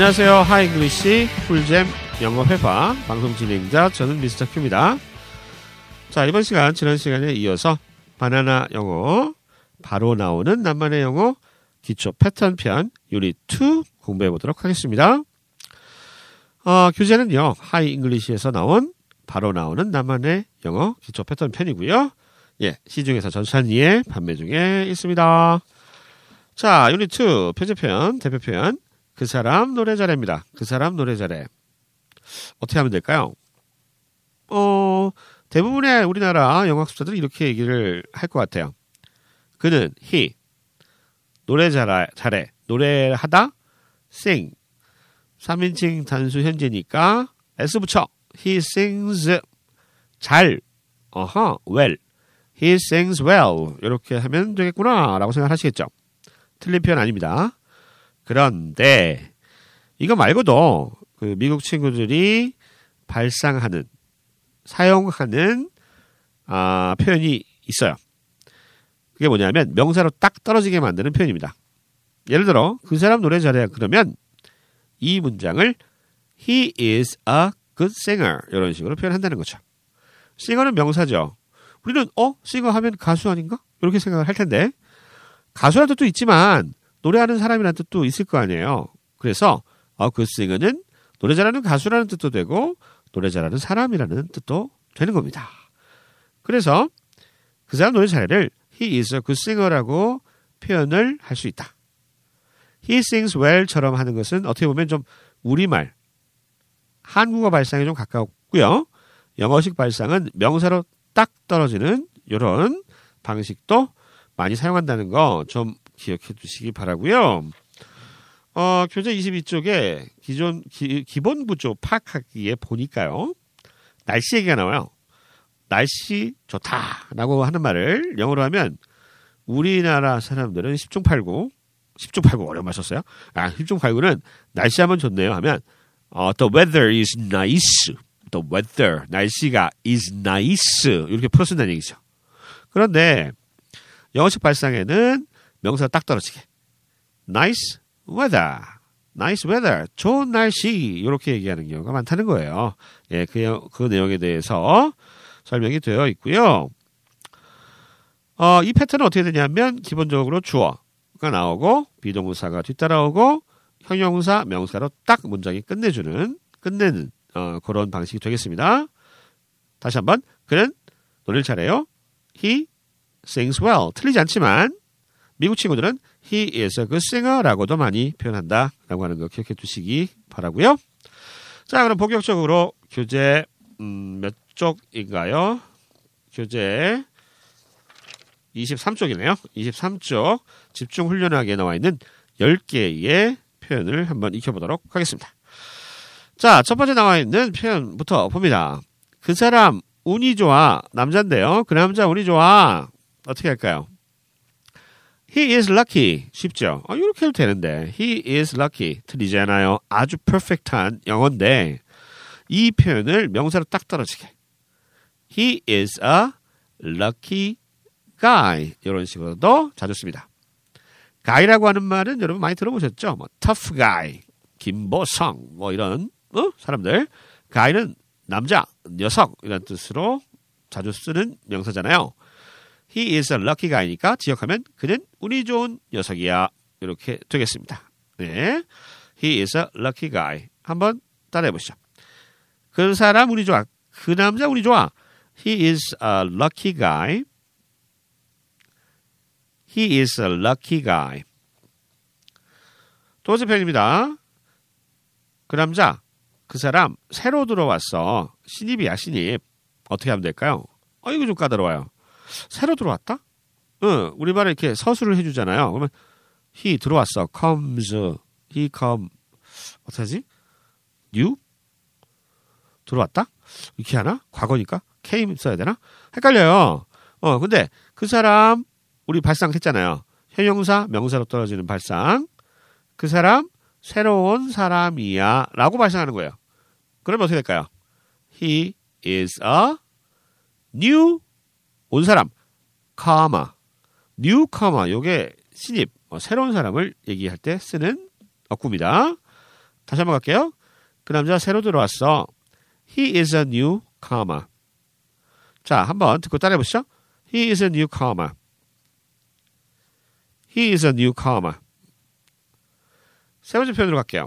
안녕하세요. 하이 잉글리시 풀잼 영어 회화 방송 진행자 저는 미스터 큐입니다. 자 이번 시간 지난 시간에 이어서 바나나 영어 바로 나오는 나만의 영어 기초 패턴 편 유닛 2 공부해 보도록 하겠습니다. 어, 교재는요 하이 잉글리시에서 나온 바로 나오는 나만의 영어 기초 패턴 편이고요. 예, 시중에서 절찬리에 판매 중에 있습니다. 자, 유닛 2 표제편 대표 표현 그 사람 노래 잘합니다. 그 사람 노래 잘해. 어떻게 하면 될까요? 어, 대부분의 우리나라 영어 학습자들은 이렇게 얘기를 할 것 같아요. 그는 he 노래 잘하, 잘해. 노래하다 sing 3인칭 단수 현재니까 s 붙여. he sings 잘. 어허, well. he sings well. 이렇게 하면 되겠구나라고 생각하시겠죠. 틀린 표현 아닙니다. 그런데 이거 말고도 그 미국 친구들이 발상하는 사용하는 아, 표현이 있어요. 그게 뭐냐면 명사로 딱 떨어지게 만드는 표현입니다. 예를 들어 그 사람 노래 잘해 그러면 이 문장을 he is a good singer 이런 식으로 표현한다는 거죠. 싱어는 명사죠. 우리는 어 싱어 하면 가수 아닌가 이렇게 생각을 할 텐데 가수라는 뜻도 있지만 노래하는 사람이라는 뜻도 있을 거 아니에요. 그래서 어, 그 싱어는 노래 잘하는 가수라는 뜻도 되고 노래 잘하는 사람이라는 뜻도 되는 겁니다. 그래서 그 사람 노래 잘해를 he is a good singer라고 표현을 할 수 있다. he sings well처럼 하는 것은 어떻게 보면 좀 우리말 한국어 발상에 좀 가깝고요. 영어식 발상은 명사로 딱 떨어지는 이런 방식도 많이 사용한다는 거 좀 기억해 두시기 바라고요. 어, 교재 22쪽에 기존 기, 본 구조 파악하기에 보니까요. 날씨 얘기가 나와요. 날씨 좋다라고 하는 말을 영어로 하면 우리나라 사람들은 10중 8구 10중 8구 어려운 말 썼어요. 아, 10중 8구는 날씨 하면 좋네요 하면 어, the weather is nice. the weather 날씨가 is nice 이렇게 풀어쓴다는 얘기죠. 그런데 영어식 발상에는 명사가 딱 떨어지게 nice weather, nice weather, 좋은 날씨 이렇게 얘기하는 경우가 많다는 거예요. 예, 그, 그 내용에 대해서 설명이 되어 있고요. 어, 이 패턴은 어떻게 되냐면 기본적으로 주어가 나오고 비동사가 뒤따라오고 형용사, 명사로 딱 문장이 끝내주는 끝내는 어, 그런 방식이 되겠습니다. 다시 한번 그는 노래를 잘해요. He sings well. 틀리지 않지만 미국 친구들은 he is a good singer라고도 많이 표현한다라고 하는 거 기억해 두시기 바라고요. 자, 그럼 본격적으로 교재 음, 몇 쪽인가요? 교재 23쪽이네요. 23쪽 집중 훈련하게 나와 있는 10개의 표현을 한번 익혀보도록 하겠습니다. 자, 첫 번째 나와 있는 표현부터 봅니다. 그 사람 운이 좋아. 남자인데요. 그 남자 운이 좋아. 어떻게 할까요? He is lucky. 쉽죠? 아, 이렇게 해도 되는데. He is lucky. 틀리지 않아요. 아주 퍼펙트한 영어인데 이 표현을 명사로 딱 떨어지게. He is a lucky guy. 이런 식으로도 자주 씁니다. guy라고 하는 말은 여러분 많이 들어보셨죠? 뭐 tough guy, 김보성 뭐 이런 어? 사람들. guy는 남자, 녀석 이런 뜻으로 자주 쓰는 명사잖아요. He is a lucky guy니까 지역하면 그는 운이 좋은 녀석이야. 이렇게 되겠습니다. 네. He is a lucky guy. 한번 따라해 보시죠. 그 사람 운이 좋아. 그 남자 운이 좋아. He is a lucky guy. He is a lucky guy. 두 번째 편입니다. 그 남자, 그 사람 새로 들어왔어. 신입이야, 신입. 어떻게 하면 될까요? 어, 이거 좀 까다로워요. 새로 들어왔다? 응, 우리말에 이렇게 서술을 해주잖아요. 그러면 he 들어왔어. comes, he come. 어떻게 하지? new? 들어왔다? 이렇게 하나? 과거니까? came 써야 되나? 헷갈려요. 어, 근데 그 사람 우리 발상했잖아요. 형용사, 명사로 떨어지는 발상. 그 사람 새로운 사람이야 라고 발상하는 거예요. 그러면 어떻게 될까요? He is a new 온 사람, comer, newcomer, 요게 신입, 어, 새로운 사람을 얘기할 때 쓰는 어구입니다. 다시 한번 갈게요. 그 남자 새로 들어왔어. He is a newcomer. 자, 한번 듣고 따라해 보시죠. He is a newcomer. He is a newcomer. 세 번째 표현으로 갈게요.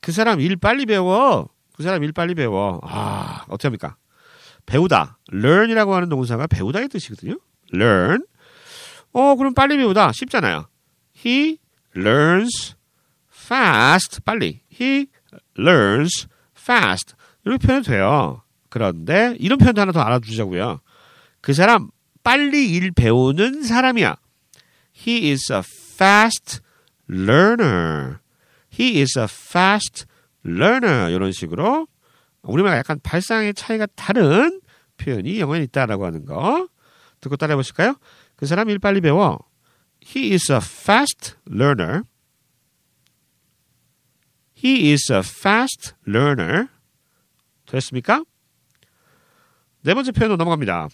그 사람 일 빨리 배워. 그 사람 일 빨리 배워. 아, 어떻게 합니까? 배우다. learn이라고 하는 동사가 배우다의 뜻이거든요. learn. 어, 그럼 빨리 배우다. 쉽잖아요. He learns fast. 빨리. He learns fast. 이렇게 표현 돼요. 그런데 이런 표현도 하나 더 알아두자고요. 그 사람 빨리 일 배우는 사람이야. He is a fast learner. He is a fast learner. 이런 식으로 우리말 약간 발상의 차이가 다른 표현이 영어에 있다라고 하는 거 듣고 따라해 보실까요? 그 사람 일 빨리 배워. He is a fast learner. He is a fast learner. 됐습니까? 네 번째 표현으로 넘어갑니다.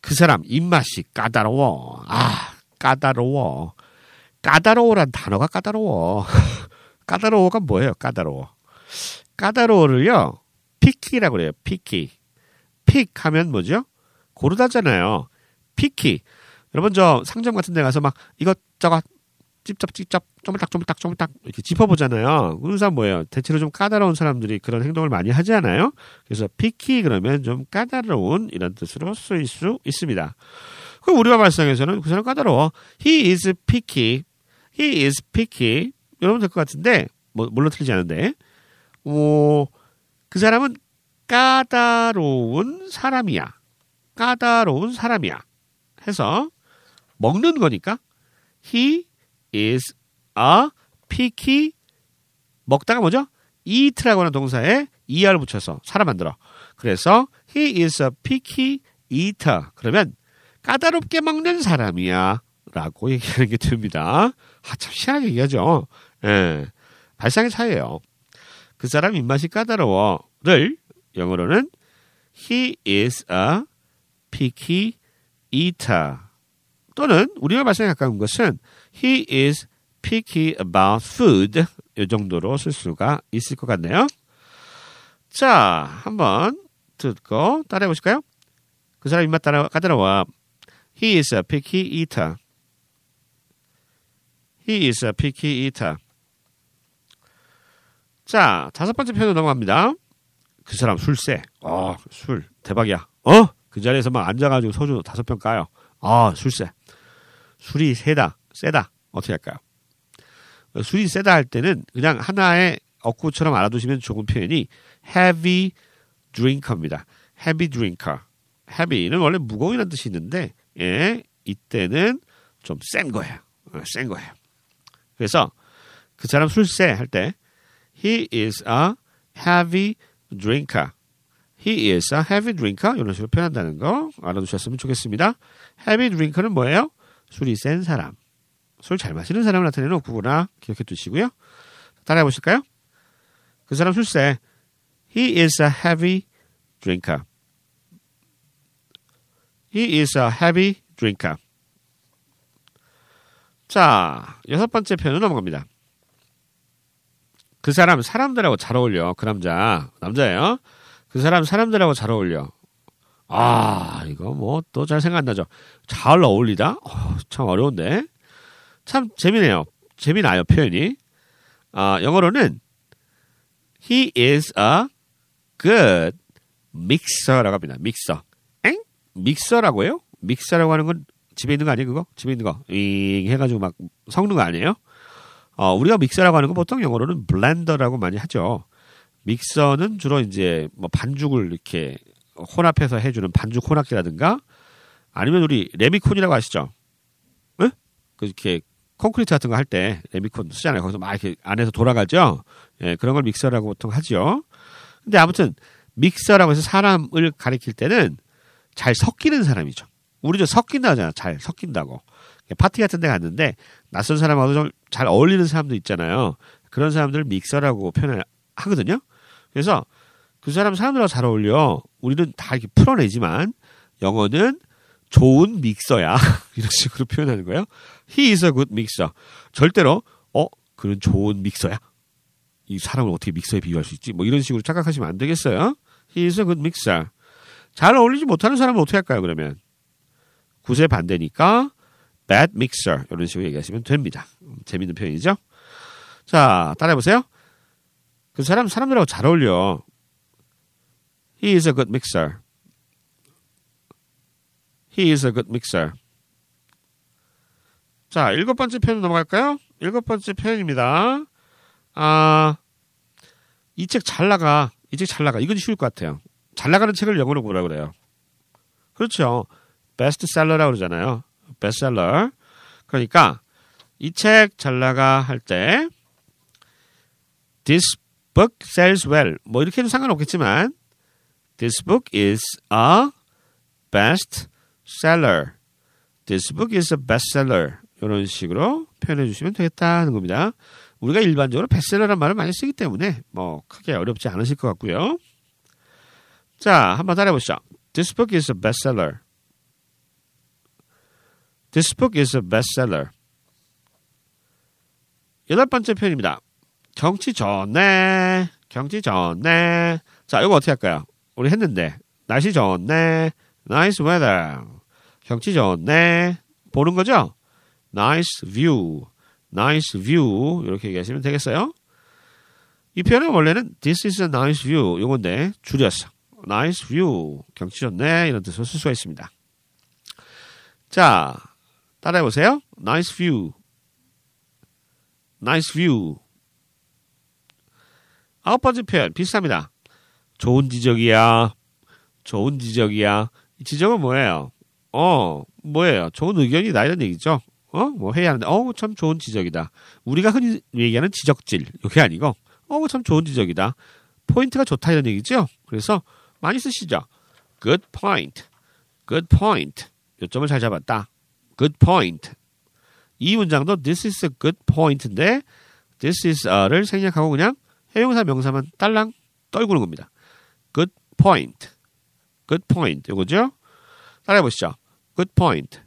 그 사람 입맛이 까다로워. 아, 까다로워. 까다로워란 단어가 까다로워. 까다로워가 뭐예요? 까다로워. 까다로워를요. picky라고 그래요. picky. pick 하면 뭐죠? 고르다잖아요. picky. 여러분 저 상점 같은 데 가서 막 이것저것 찝쩍찝쩍 쪼물딱쪼물딱 쪼물딱 이렇게 짚어보잖아요. 그런 사람 뭐예요? 대체로 좀 까다로운 사람들이 그런 행동을 많이 하지 않아요? 그래서 피키 그러면 좀 까다로운 이런 뜻으로 쓰일 수 있습니다. 그럼 우리가 발상에서는 그 사람 까다로워. He is picky. He is picky. 여러분 될 것 같은데 뭐 물론 틀리지 않은데 어, 그 사람은 까다로운 사람이야. 까다로운 사람이야. 해서 먹는 거니까 he is a picky 먹다가 뭐죠? eat라고 하는 동사에 er 붙여서 사람 만들어. 그래서 he is a picky eater. 그러면 까다롭게 먹는 사람이야. 라고 얘기하는 게 됩니다. 아, 참 희한하게 얘기하죠. 예. 발상의 차이예요. 그 사람 입맛이 까다로워를 영어로는 he is a picky eater. 또는 우리가 발상에 가까운 것은 he is picky about food 이 정도로 쓸 수가 있을 것 같네요. 자, 한번 듣고 따라해 보실까요? 그 사람 입맛 따라 까다로워. He is a picky eater. He is a picky eater. 자, 다섯 번째 표현으로 넘어갑니다. 그 사람 술 쎄. 어, 술 대박이야. 어? 그 자리에서 막 앉아가지고 소주 다섯 병 까요. 아, 술 쎄. 술이 세다, 세다. 어떻게 할까요? 술이 세다 할 때는 그냥 하나의 어구처럼 알아두시면 좋은 표현이 heavy drinker입니다. heavy drinker. heavy는 원래 무거운이라는 뜻이 있는데, 예, 이때는 좀 센 거예요. 어, 센 거예요. 그래서 그 사람 술세 할 때, he is a heavy drinker. He is a heavy drinker. 이런 식으로 표현한다는 거 알아두셨으면 좋겠습니다. heavy drinker는 뭐예요? 술이 센 사람. 술 잘 마시는 사람을 나타내는 어구구나 기억해 두시고요. 따라해 보실까요? 그 사람 술 세. He is a heavy drinker. He is a heavy drinker. 자, 여섯 번째 표현으로 넘어갑니다. 그 사람 사람들하고 잘 어울려. 그 남자. 남자예요. 그 사람 사람들하고 잘 어울려. 아, 이거 뭐 또 잘 생각 안 나죠. 잘 어울리다? 어, 참 어려운데. 참 재미네요. 재미나요, 표현이. 아, 영어로는 He is a good mixer라고 합니다. 믹서. 엥? 믹서라고요? 믹서라고 하는 건 집에 있는 거 아니에요, 그거? 집에 있는 거. 잉 해가지고 막 섞는 거 아니에요? 어, 우리가 믹서라고 하는 건 보통 영어로는 블렌더라고 많이 하죠. 믹서는 주로 이제 뭐 반죽을 이렇게 혼합해서 해주는 반죽 혼합기라든가 아니면 우리 레미콘이라고 아시죠? 응? 그 이렇게 콘크리트 같은 거 할 때 레미콘 쓰잖아요. 거기서 막 이렇게 안에서 돌아가죠. 예, 그런 걸 믹서라고 보통 하죠. 근데 아무튼 믹서라고 해서 사람을 가리킬 때는 잘 섞이는 사람이죠. 우리 도 섞인다 하잖아. 잘 섞인다고. 파티 같은 데 갔는데 낯선 사람하고 좀 잘 어울리는 사람도 있잖아요. 그런 사람들 믹서라고 표현을 하거든요. 그래서 그 사람 사람들하고 잘 어울려. 우리는 다 이렇게 풀어내지만 영어는 좋은 믹서야. 이런 식으로 표현하는 거예요. He is a good mixer. 절대로 어 그는 좋은 믹서야. 이 사람을 어떻게 믹서에 비유할 수 있지? 뭐 이런 식으로 착각하시면 안 되겠어요. He is a good mixer. 잘 어울리지 못하는 사람은 어떻게 할까요, 그러면? 굿의 반대니까 bad mixer 이런 식으로 얘기하시면 됩니다. 음, 재밌는 표현이죠. 자, 따라해 보세요. 그 사람 사람들하고 잘 어울려. He is a good mixer. He is a good mixer. 자, 일곱 번째 표현 넘어갈까요? 일곱 번째 표현입니다. 아, 이 책 잘 나가. 이 책 잘 나가. 이건 쉬울 것 같아요. 잘 나가는 책을 영어로 뭐라 그래요? 그렇죠. 베스트셀러라고 그러잖아요. 베스트셀러. 그러니까 이 책 잘 나가 할 때 This book sells well. 뭐 이렇게 해도 상관없겠지만 This book is a best seller. This book is a bestseller. 이런 식으로 표현해 주시면 되겠다는 겁니다. 우리가 일반적으로 베스트셀러란 말을 많이 쓰기 때문에 뭐 크게 어렵지 않으실 것 같고요. 자, 한번 따라해 보시죠. This book is a bestseller. This book is a bestseller. 여덟 번째 표현입니다. 경치 좋네. 경치 좋네. 자, 이거 어떻게 할까요? 우리 했는데. 날씨 좋네. Nice weather. 경치 좋네. 보는 거죠? Nice view. Nice view. 이렇게 얘기하시면 되겠어요? 이 표현은 원래는 This is a nice view. 요건데 줄였어. Nice view. 경치 좋네. 이런 뜻으로 쓸 수가 있습니다. 자, 따라해 보세요. Nice view. Nice view. 아홉 번째 표현 비슷합니다. 좋은 지적이야. 좋은 지적이야. 이 지적은 뭐예요? 어, 뭐예요? 좋은 의견이나 이런 얘기죠. 어, 뭐 회의하는데, 어, 참 좋은 지적이다. 우리가 흔히 얘기하는 지적질. 이게 아니고, 어, 참 좋은 지적이다. 포인트가 좋다 이런 얘기죠. 그래서 많이 쓰시죠. Good point. Good point. 요점을 잘 잡았다. Good point. 이 문장도 this is a good point인데 this is a를 생략하고 그냥 해용사 명사만 딸랑 떨구는 겁니다. Good point. Good point. 이거죠? 따라해 보시죠. Good point.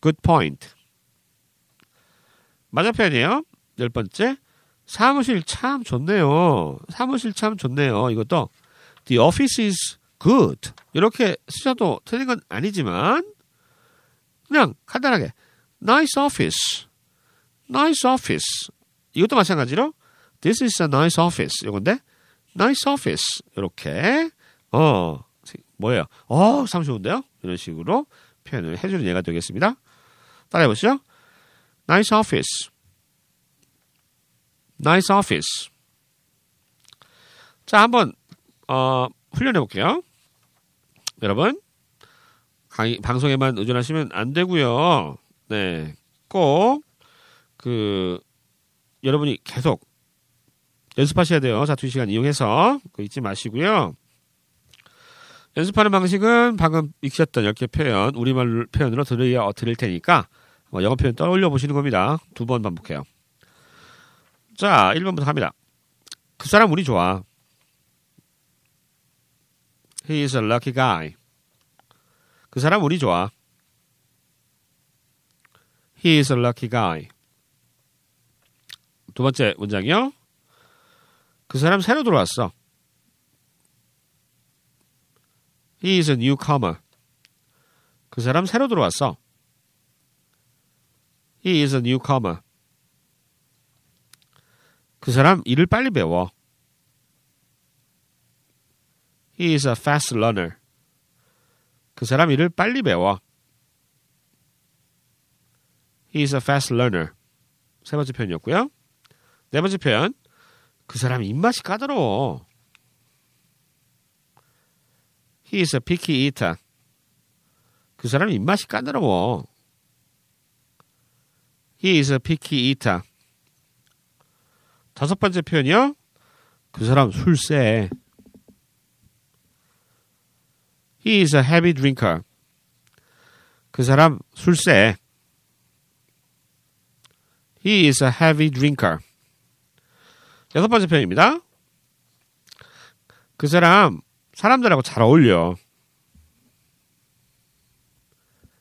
Good point. 맞은 표현이에요. 열 번째. 사무실 참 좋네요. 사무실 참 좋네요. 이것도 The office is good. 이렇게 쓰셔도 틀린 건 아니지만 그냥 간단하게 nice office. nice office. 이것도 마찬가지로 this is a nice office. 이건데 nice office. 이렇게 어 뭐예요? 어, 참 좋은데요? 이런 식으로 표현을 해주는 예가 되겠습니다. 따라해 보시죠. Nice office. Nice office. 자, 한번 어, 훈련해 볼게요. 여러분, 강의, 방송에만 의존하시면 안 되고요. 네, 꼭 그 여러분이 계속 연습하셔야 돼요. 자, 두 시간 이용해서 그 잊지 마시고요. 연습하는 방식은 방금 익혔던 10개 표현, 우리말 표현으로 들으려 드릴 테니까 뭐 영어 표현 떠올려 보시는 겁니다. 두 번 반복해요. 자, 1번부터 갑니다. 그 사람 우리 좋아. He is a lucky guy. 그 사람 우리 좋아. He is a lucky guy. 두 번째 문장이요. 그 사람 새로 들어왔어. He is a newcomer. 그 사람 새로 들어왔어. He is a newcomer. 그 사람 일을 빨리 배워. He is a fast learner. 그 사람 일을 빨리 배워. He is a fast learner. 세 번째 표현이었고요. 네 번째 표현. 그 사람 입맛이 까다로워. He is a picky eater. 그 사람 입맛이 까다로워. He is a picky eater. 다섯 번째 표현이요. 그 사람 술 쎄. He is a heavy drinker. 그 사람 술 쎄. He is a heavy drinker. 여섯 번째 표현입니다. 그 사람 사람들하고 잘 어울려.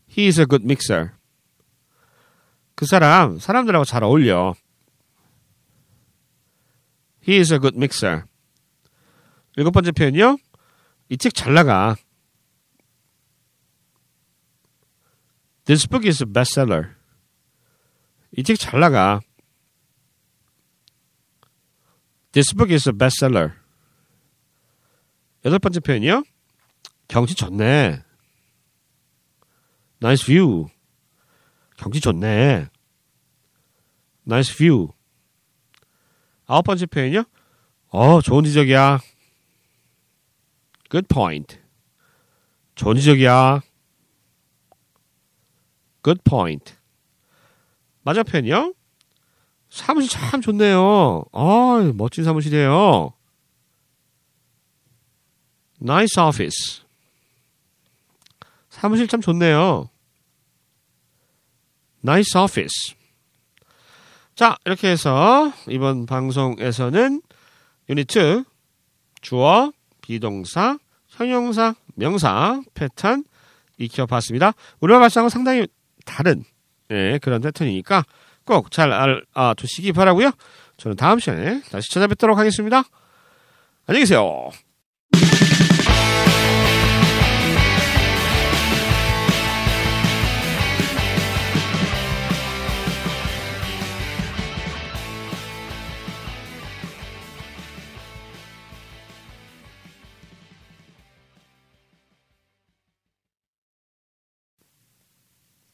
He is a good mixer. 그 사람 사람들하고 잘 어울려. He is a good mixer. 일곱 번째 표현이요. 이 책 잘 나가. This book is a bestseller. 이 책 잘 나가. This book is a bestseller. 여덟 번째 표현이요. 경치 좋네. Nice view. 경치 좋네. Nice view. 아홉 번째 표현이요. 어, 좋은 지적이야. Good point. 좋은 지적이야. Good point. 표현이요. 사무실 참 좋네요. 아, 멋진 사무실이에요. Nice office. 사무실 참 좋네요. Nice office. 자, 이렇게 해서 이번 방송에서는 유닛 2 주어, 비동사, 형용사, 명사 패턴 익혀봤습니다. 우리와 발사하고 상당히 다른 예, 그런 패턴이니까 꼭 잘 알아두시기 바라고요. 저는 다음 시간에 다시 찾아뵙도록 하겠습니다. 안녕히 계세요.